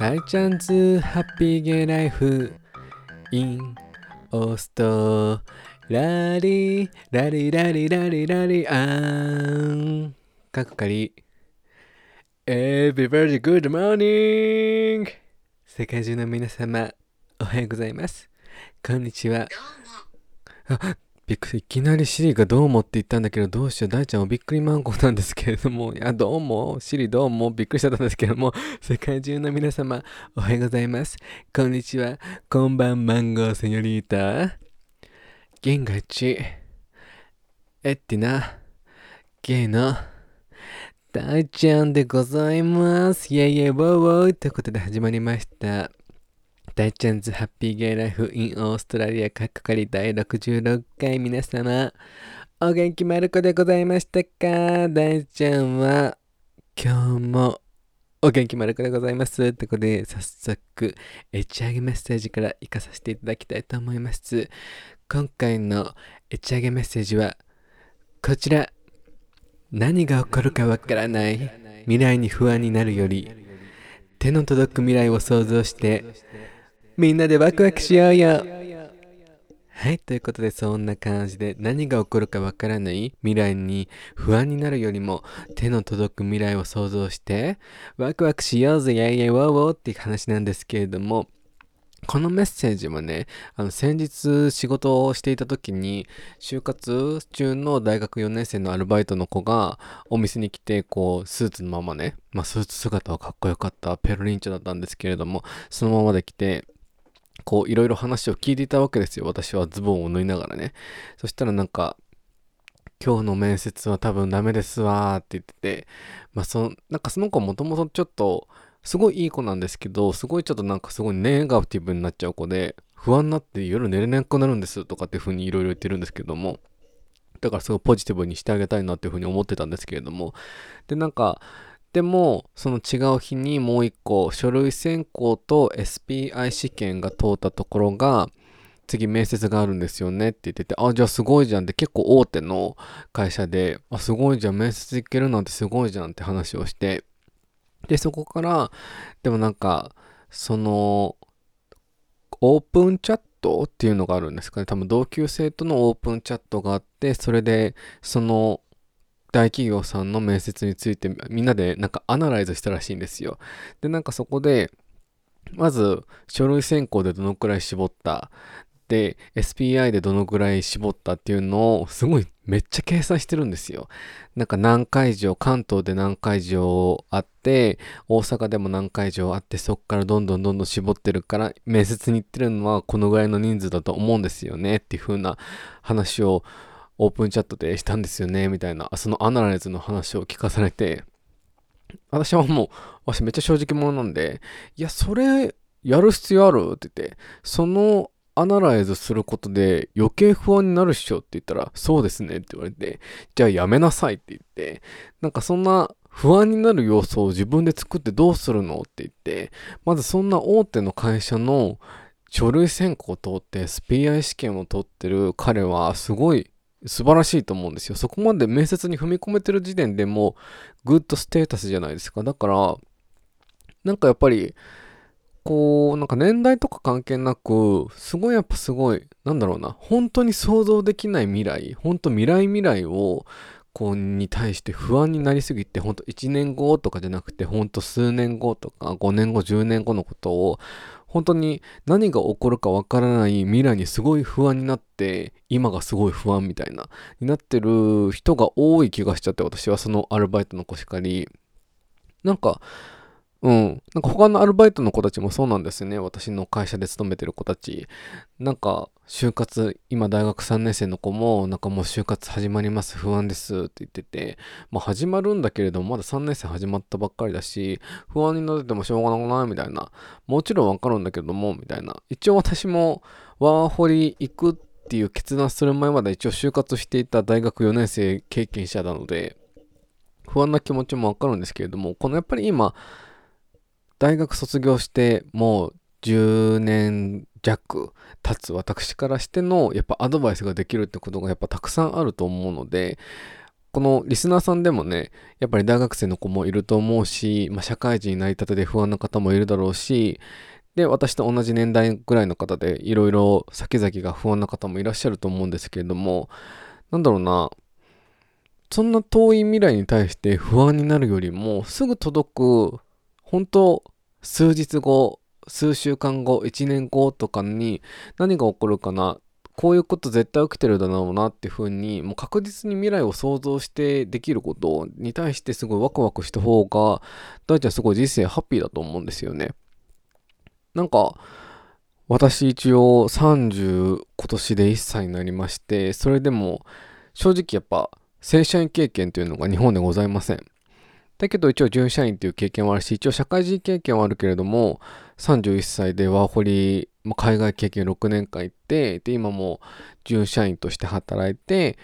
大チャンズハッピーゲイライフ。in オーストラリーラリラリラリラリアン。かっこかり。Everybody good morning! 世界中の皆様おはようございます。こんにちは。あびっくりいきなりシリがどうもって言ったんだけどどうしよう大ちゃんはびっくりマンゴーなんですけれども いやどうもシリどうもびっくりしちゃったんですけども 世界中の皆様おはようございます。こんにちは。こんばんマンゴーセニョリータ銀河一エッティナゲイの。大ちゃんでございます。イェイイェイウォーウォー。ということで始まりました。大ちゃんズハッピーゲイライフインオーストラリアかっこかり第66回皆様お元気まる子でございましたか？大ちゃんは今日もお元気まる子でございます。ってことで早速打ち上げメッセージから行かさせていただきたいと思います。今回の打ち上げメッセージはこちら。何が起こるかわからない。未来に不安になるより手の届く未来を想像してみんなでワクワクしようよ。はい、ということでそんな感じで何が起こるかわからない未来に不安になるよりも手の届く未来を想像してワクワクしようぜ、イェイイェイウォーウォーっていう話なんですけれどもこのメッセージはね、あの先日仕事をしていた時に、就活中の大学4年生のアルバイトの子がお店に来て、こう、スーツのままね、まあスーツ姿はかっこよかったペロリンチョだったんですけれども、そのままで来て、こういろいろ話を聞いていたわけですよ。私はズボンを縫いながらね。そしたらなんか、今日の面接は多分ダメですわーって言ってて、まあその、なんかその子もともとちょっと、すごいいい子なんですけど、すごいちょっとなんかすごいネガティブになっちゃう子で、不安になって夜寝れなくなるんですとかっていう風にいろいろ言ってるんですけども、だからすごいポジティブにしてあげたいなっていう風に思ってたんですけれども、で、なんか、でも、その違う日にもう一個、書類選考と SPI 試験が通ったところが、次面接があるんですよねって言ってて、あ、じゃあすごいじゃんって結構大手の会社で、あ、すごいじゃん、面接行けるなんてすごいじゃんって話をして、で、そこから、でもなんか、その、オープンチャットっていうのがあるんですかね。多分同級生とのオープンチャットがあって、それで、その、大企業さんの面接についてみんなでなんかアナライズしたらしいんですよ。で、なんかそこで、まず書類選考でどのくらい絞ったで SPI でどのくらい絞ったっていうのをすごいめっちゃ計算してるんですよ。なんか何会場関東で何会場あって大阪でも何会場あってそっからどんどんどんどん絞ってるから面接に行ってるのはこのぐらいの人数だと思うんですよねっていう風な話をオープンチャットでしたんですよねみたいなそのアナライズの話を聞かされて私はもう私めっちゃ正直者なんでいやそれやる必要ある？って言ってそのアナライズすることで余計不安になるっしょって言ったらそうですねって言われてじゃあやめなさいって言ってなんかそんな不安になる要素を自分で作ってどうするの？って言ってまずそんな大手の会社の書類選考を通って SPI 試験を取ってる彼はすごい素晴らしいと思うんですよ。そこまで面接に踏み込めてる時点でもうグッドステータスじゃないですか。だから、なんかやっぱり、こう、なんか年代とか関係なく、すごいやっぱすごい、なんだろうな、本当に想像できない未来、本当未来未来を、こうに対して不安になりすぎて、本当1年後とかじゃなくて、本当数年後とか5年後、10年後のことを、本当に何が起こるかわからない未来にすごい不安になって、今がすごい不安みたいな、になってる人が多い気がしちゃって、私はそのアルバイトの子しかり、なんか、うん。なんか他のアルバイトの子たちもそうなんですよね。私の会社で勤めてる子たち。なんか、就活、今大学3年生の子も、なんかもう就活始まります、不安ですって言ってて、まあ始まるんだけれども、まだ3年生始まったばっかりだし、不安になっててもしょうがなくないみたいな。もちろんわかるんだけども、みたいな。一応私もワーホリ行くっていう決断する前まで一応就活していた大学4年生経験者なので、不安な気持ちもわかるんですけれども、このやっぱり今、大学卒業してもう10年弱経つ私からしてのやっぱアドバイスができるってことがやっぱたくさんあると思うのでこのリスナーさんでもね、やっぱり大学生の子もいると思うし、まあ、社会人になりたてで不安な方もいるだろうし、で、私と同じ年代ぐらいの方で、いろいろ先々が不安な方もいらっしゃると思うんですけれども、なんだろうな、そんな遠い未来に対して不安になるよりも、すぐ届く、本当数日後、数週間後、1年後とかに何が起こるかな、こういうこと絶対起きてるだろうなっていうふうに、もう確実に未来を想像してできることに対してすごいワクワクした方が、大ちゃんすごい人生ハッピーだと思うんですよね。なんか、私一応30今年で1歳になりまして、それでも正直やっぱ正社員経験というのが日本でございません。だけど一応準社員という経験はあるし、一応社会人経験はあるけれども、31歳でワーホリ、ま海外経験6年間行って、で、今も準社員として働いて、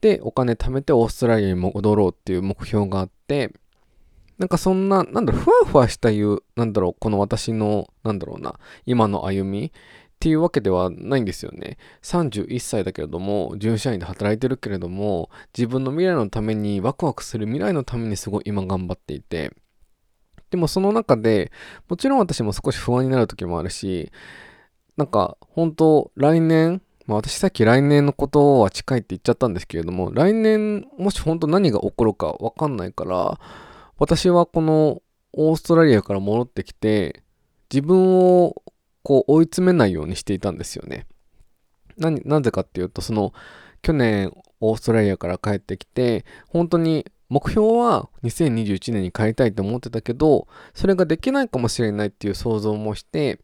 で、お金貯めてオーストラリアに戻ろうっていう目標があって、なんかそんな、なんだろう、ふわふわしたいう、なんだろう、この私の、なんだろうな、今の歩みっていうわけではないんですよね。31歳だけれども、従社員で働いてるけれども、自分の未来のために、ワクワクする未来のためにすごい今頑張っていて、でもその中で、もちろん私も少し不安になる時もあるし、なんか本当来年、まあ私さっき来年のことは近いって言っちゃったんですけれども、来年もし本当何が起こるかわかんないから、私はこのオーストラリアから戻ってきて、自分をこう追い詰めないようにしていたんですよね。な、なぜかっていうと、その、去年オーストラリアから帰ってきて、本当に目標は2021年に帰りたいと思ってたけど、それができないかもしれないっていう想像もして、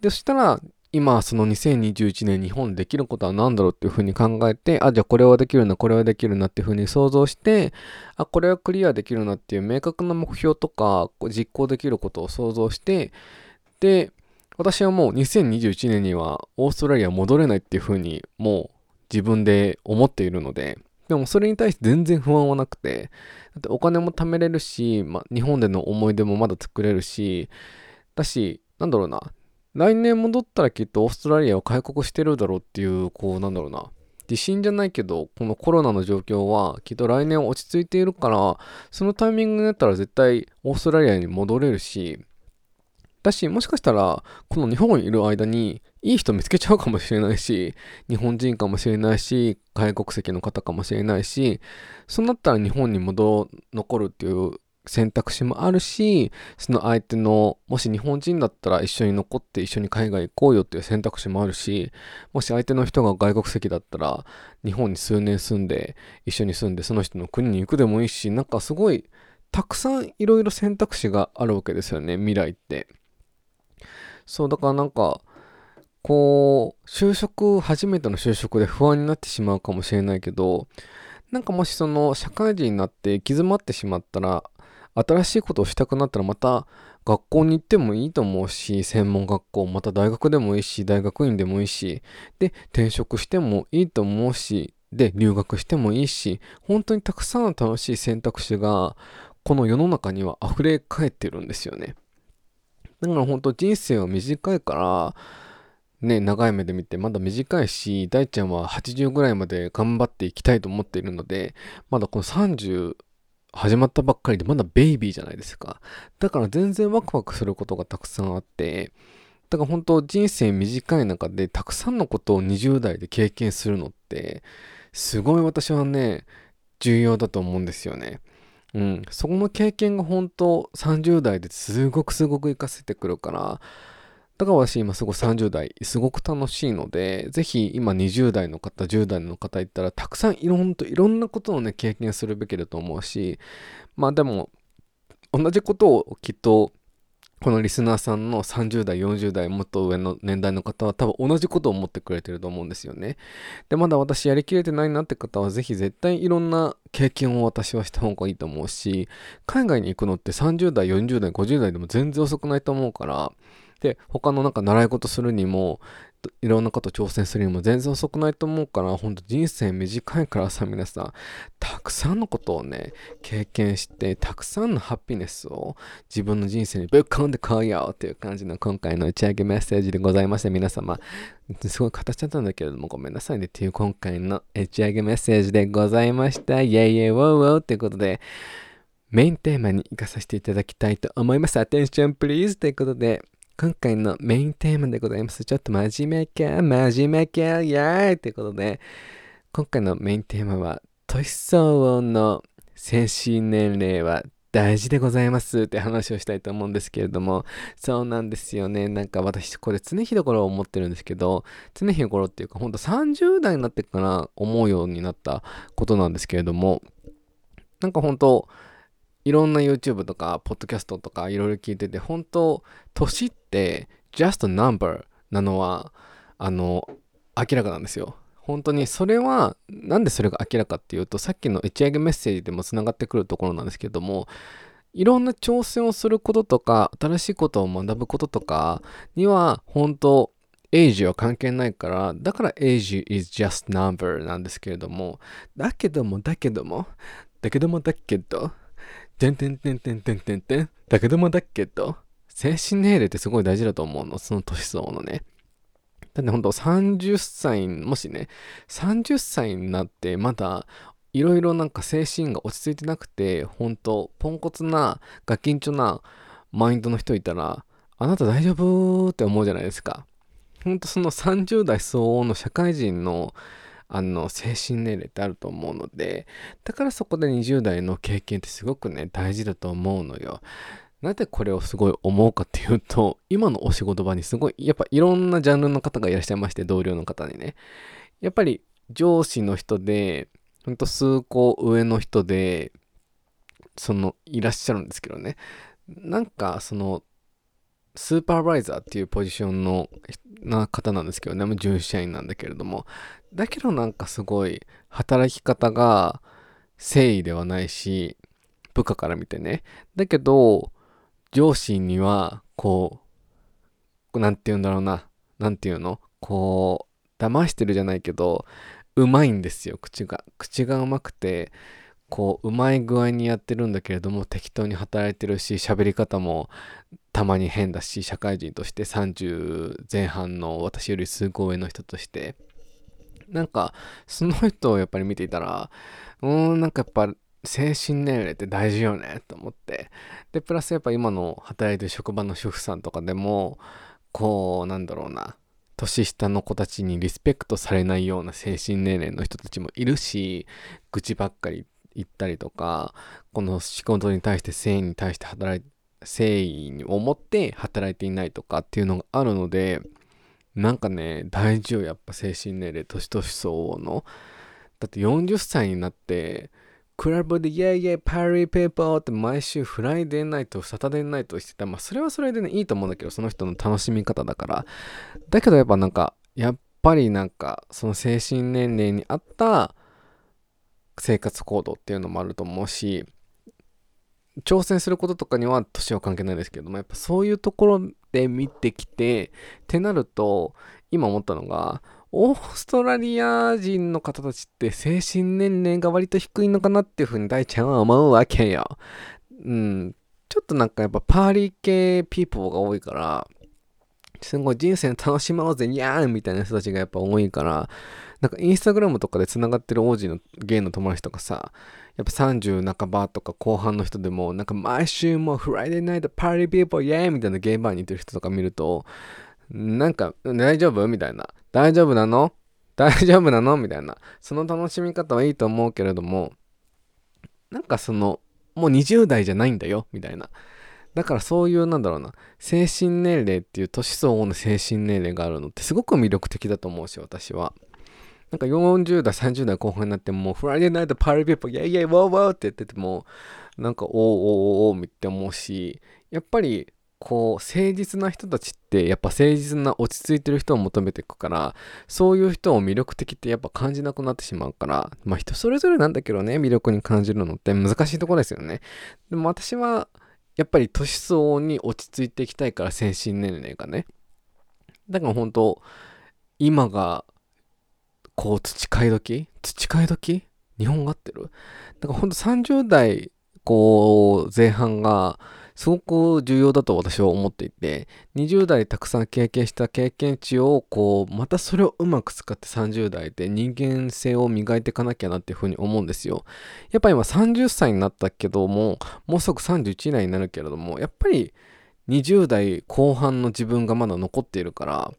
で、そしたら、今、その2021年日本でできることは何だろうっていうふうに考えて、あ、じゃあこれはできるな、これはできるなっていうふうに想像して、あ、これはクリアできるなっていう明確な目標とか、実行できることを想像して、で、私はもう2021年にはオーストラリア戻れないっていうふうにもう自分で思っているので、でもそれに対して全然不安はなくて、だってお金も貯めれるし、ま、日本での思い出もまだ作れるし、だし、なんだろうな、来年戻ったらきっとオーストラリアを開国してるだろうっていう、こう、なんだろうな、自信じゃないけど、このコロナの状況はきっと来年落ち着いているから、そのタイミングになったら絶対オーストラリアに戻れるし、だし、もしかしたら、この日本にいる間に、いい人見つけちゃうかもしれないし、日本人かもしれないし、外国籍の方かもしれないし、そうなったら日本に戻、残るっていう選択肢もあるし、その相手の、もし日本人だったら一緒に残って一緒に海外行こうよっていう選択肢もあるし、もし相手の人が外国籍だったら、日本に数年住んで、一緒に住んでその人の国に行くでもいいし、なんかすごい、たくさんいろいろ選択肢があるわけですよね、未来って。そう、だからなんか、こう、就職、初めての就職で不安になってしまうかもしれないけど、なんかもしその社会人になって行き詰まってしまったら、新しいことをしたくなったらまた学校に行ってもいいと思うし、専門学校、また大学でもいいし、大学院でもいいし、で、転職してもいいと思うし、で、留学してもいいし、本当にたくさんの楽しい選択肢が、この世の中には溢れ返ってるんですよね。だから本当人生は短いから、ね、長い目で見て、まだ短いし、大ちゃんは80ぐらいまで頑張っていきたいと思っているので、まだこの30始まったばっかりで、まだベイビーじゃないですか。だから全然ワクワクすることがたくさんあって、だから本当人生短い中でたくさんのことを20代で経験するのって、すごい私はね、重要だと思うんですよね。うん、そこの経験が本当30代ですごくすごく活かせてくるから、だから私今すごい30代すごく楽しいので、ぜひ今20代の方、10代の方いったらたくさんいろんといろんなことをね、経験するべきだと思うし、まあでも、同じことをきっとこのリスナーさんの30代、40代、もっと上の年代の方は多分同じことを思ってくれてると思うんですよね。で、まだ私やりきれてないなって方はぜひ絶対いろんな経験を私はした方がいいと思うし、海外に行くのって30代、40代、50代でも全然遅くないと思うから、で、他のなんか習い事するにも、いろんなこと挑戦するにも全然遅くないと思うから、ほんと人生短いからさ、皆さん、たくさんのことをね、経験して、たくさんのハッピネスを自分の人生にぶっ込んでこいよっていう感じの今回の打ち上げメッセージでございまして、皆様、すごい形ちゃったんだけれども、ごめんなさいねっていう今回の打ち上げメッセージでございました。イェイイェイウォーウォーっていうことで、メインテーマに行かさせていただきたいと思います。Attention please! ということで、今回のメインテーマでございます。ちょっと真面目か、真面目か、イェーイということで、今回のメインテーマは、年相応の精神年齢は大事でございますって話をしたいと思うんですけれども、そうなんですよね。なんか私、これ常日頃思ってるんですけど、常日頃っていうか、ほんと30代になってから思うようになったことなんですけれども、なんか本当いろんな YouTube とか、ポッドキャストとかいろいろ聞いてて、本当年って just a number なのは、あの、明らかなんですよ。本当にそれは、なんでそれが明らかっていうと、さっきの打ち上げメッセージでもつながってくるところなんですけども、いろんな挑戦をすることとか、新しいことを学ぶこととかには、本当エイジは関係ないから、だからエイジ is just number なんですけれども、だけども、だけども、だけどもだけど、てんてんてんてんてんてんてん。だけどもだけど、精神年齢ってすごい大事だと思うの。その年相応のね。だってほんと30歳、もしね、30歳になってまだいろいろなんか精神が落ち着いてなくて、ほんとポンコツな、ガキンチョなマインドの人いたら、あなた大丈夫って思うじゃないですか。ほんとその30代相応の社会人のあの、精神年齢ってあると思うので、だからそこで20代の経験ってすごくね、大事だと思うのよ。なぜこれをすごい思うかっていうと、今のお仕事場にすごい、やっぱいろんなジャンルの方がいらっしゃいまして、同僚の方にね。やっぱり上司の人で、ほんと数個上の人で、その、いらっしゃるんですけどね。なんか、その、スーパーバイザーっていうポジションのな方なんですけどね、もう従社員なんだけれども、だけどなんかすごい働き方が誠意ではないし、部下から見てね。だけど、上司には、こう、なんて言うんだろうな。なんて言うの？こう、騙してるじゃないけど、うまいんですよ、口が。口がうまくて、こう、うまい具合にやってるんだけれども、適当に働いてるし、喋り方もたまに変だし、社会人として30前半の私より数個上の人として、なんか、その人をやっぱり見ていたら、うん、なんかやっぱ、精神年齢って大事よねと思って。で、プラスやっぱ今の働いてる職場の主婦さんとかでも、こう、なんだろうな、年下の子たちにリスペクトされないような精神年齢の人たちもいるし、愚痴ばっかり言ったりとか、この仕事に対して誠意に対して働いて、誠意に思って働いていないとかっていうのがあるので、なんかね、大事よ、やっぱ精神年齢、年々相応の。だって40歳になって、クラブでイェイイェイパリーペーパーって毎週フライデーナイト、サタデーナイトしてた。まあそれはそれでね、いいと思うんだけど、その人の楽しみ方だから。だけどやっぱなんか、やっぱりなんか、その精神年齢に合った生活行動っていうのもあると思うし、挑戦することとかには年は関係ないですけども、やっぱそういうところで見てきて、ってなると、今思ったのが、オーストラリア人の方たちって精神年齢が割と低いのかなっていうふうに大ちゃんは思うわけよ。うん。ちょっとなんかやっぱパーリー系 people が多いから、すごい人生楽しもうぜ、にゃーんみたいな人たちがやっぱ多いから、なんかインスタグラムとかで繋がってるオージーのゲイの友達とかさ、やっぱ30半ばとか後半の人でも、なんか毎週もう Friday night party people yeah みたいなゲイバーにいてる人とか見ると、なんか大丈夫みたいな。大丈夫なの？大丈夫なの？みたいな。その楽しみ方はいいと思うけれども、なんかその、もう20代じゃないんだよ、みたいな。だからそういう、なんだろうな、精神年齢っていう年相応の精神年齢があるのってすごく魅力的だと思うし、私は。なんか40代、30代後半になっても、 Friday night party people、yay yay、whoa whoa って言ってても、なんか、おーおーおーおーって思うし、やっぱり、こう、誠実な人たちって、やっぱ誠実な落ち着いてる人を求めていくから、そういう人を魅力的ってやっぱ感じなくなってしまうから、まあ人それぞれなんだけどね、魅力に感じるのって難しいところですよね。でも私は、やっぱり年相応に落ち着いていきたいから、精神年齢がね。だから本当、今がこう土買い時？土買い時？日本が合ってる？だからほんと30代こう前半がすごく重要だと私は思っていて20代たくさん経験した経験値をこうまたそれをうまく使って30代で人間性を磨いていかなきゃなっていうふうに思うんですよ。やっぱり今30歳になったけどももうすぐ31代になるけれどもやっぱり20代後半の自分がまだ残っているから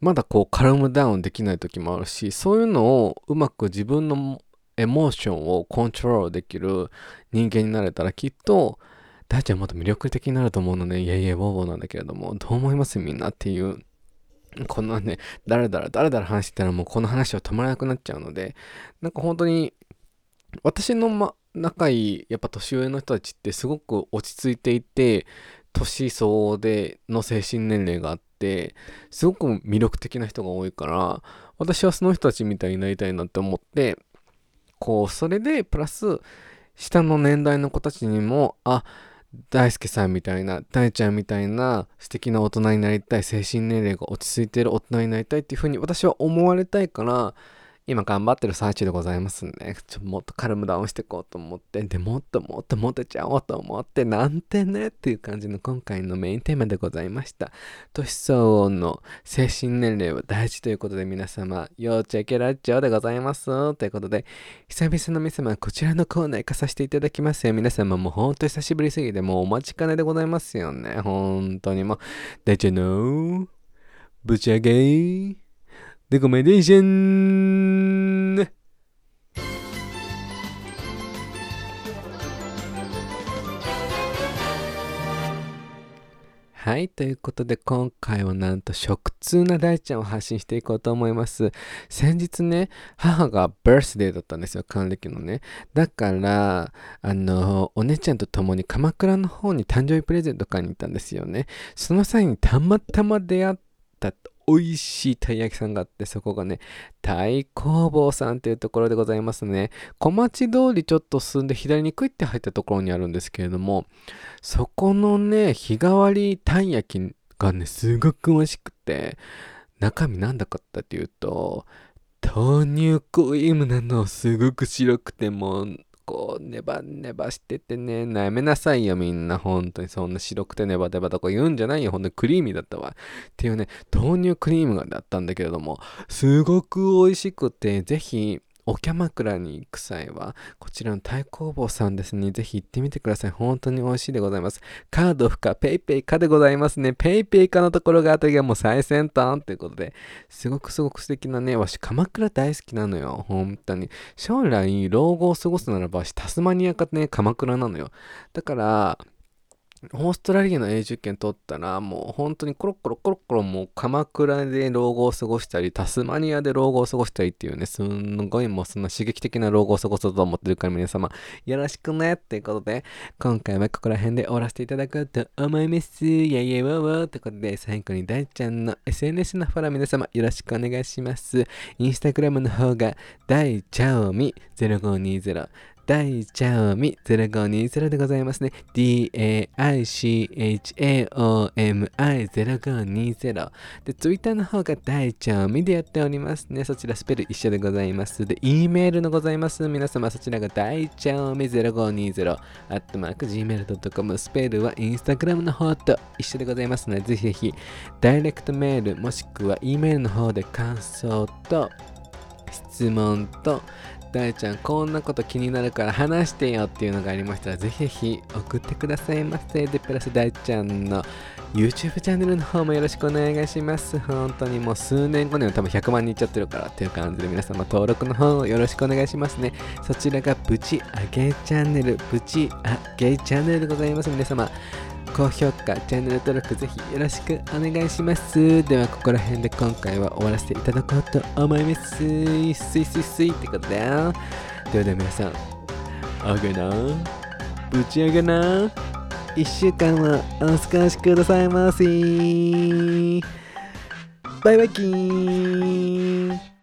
まだこうカルムダウンできない時もあるしそういうのをうまく自分のエモーションをコントロールできる人間になれたらきっと大ちゃんもっと魅力的になると思うのね、いやいや、ボーボーなんだけれども、どう思いますみんなっていう、こんなね、だらだらだらだら話してたらもうこの話は止まらなくなっちゃうので、なんか本当に、私の、ま、仲いい、やっぱ年上の人たちってすごく落ち着いていて、年相応での精神年齢があって、すごく魅力的な人が多いから、私はその人たちみたいになりたいなって思って、こう、それで、プラス、下の年代の子たちにも、あ、大輔さんみたいな、大ちゃんみたいな素敵な大人になりたい、精神年齢が落ち着いてる大人になりたいっていうふうに私は思われたいから、今頑張ってる最中でございますんで、ちょもっとカルムダウンしていこうと思って、でもっともっとモテちゃおうと思って、なんてねっていう感じの今回のメインテーマでございました。年相応の精神年齢は大事ということで皆様、要チェケラッチョでございます。ということで、久々の皆様、こちらのコーナー行かさせていただきますよ。皆様もほんと久しぶりすぎて、もうお待ちかねでございますよね。本当にもう、でちゃのぶち上げレコメデーションはい。ということで、今回はなんと食通な大ちゃんを発信していこうと思います。先日ね、母がバースデーだったんですよ、還暦のね。だから、あの、お姉ちゃんと共に鎌倉の方に誕生日プレゼント買いに行ったんですよね。その際にたまたま出会った美味しいたい焼きさんがあって、そこがね、太工房さんというところでございますね。小町通りちょっと進んで左にクイって入ったところにあるんですけれども、そこのね、日替わりたい焼きがね、すごく美味しくて、中身なんだかったっていうと、豆乳クリームなの、すごく白くてもうこう、ネバネバしててね、やめなさいよ、みんな。本当にそんな白くてネバネバとか言うんじゃないよ。ほんとクリーミーだったわ。っていうね、豆乳クリームがだったんだけれども、すごく美味しくて、ぜひ、おキャマクラに行く際は、こちらの太工房さんですね、ぜひ行ってみてください。本当に美味しいでございます。カード不可、ペイペイ可でございますね。ペイペイ可のところがあたりがもう最先端ということで、すごくすごく素敵なね、わし、鎌倉大好きなのよ。本当に。将来、老後を過ごすならば、タスマニアかね、鎌倉なのよ。だから、オーストラリアの永住権取ったら、もう本当にコロコロコロコロもう鎌倉で老後を過ごしたり、タスマニアで老後を過ごしたりっていうね、すんごいもうそんな刺激的な老後を過ごそうと思ってるから皆様、よろしくねっていうことで、今回はここら辺で終わらせていただこうと思います。いやいやわわってことで、最後に大ちゃんの SNS のフォロー皆様よろしくお願いします。インスタグラムの方が、大ちゃおみ0520大チャオミ0520でございますね。d-a-i-c-h-a-o-m-i0520 で、ツイッターの方が大チャオミでやっておりますね。そちらスペル一緒でございます。で、E メールのございます。皆様そちらが大チャオミ0520アットマーク gmail.com スペルはインスタグラムの方と一緒でございますので、ぜひぜひダイレクトメールもしくは E メールの方で感想と質問と大ちゃんこんなこと気になるから話してよっていうのがありましたらぜひぜひ送ってくださいませ。でプラス大ちゃんの YouTube チャンネルの方もよろしくお願いします本当にもう数年後には多分100万人いっちゃってるからっていう感じで皆様登録の方をよろしくお願いしますねそちらがプチアゲチャンネルプチアゲチャンネルでございます皆様高評価、チャンネル登録ぜひよろしくお願いします。では、ここら辺で今回は終わらせていただこうと思います。スイスイスイってことだよ。ではでは皆さん、あげな、ぶち上げな、1週間はお過ごしくださいませ。バイバイキーン。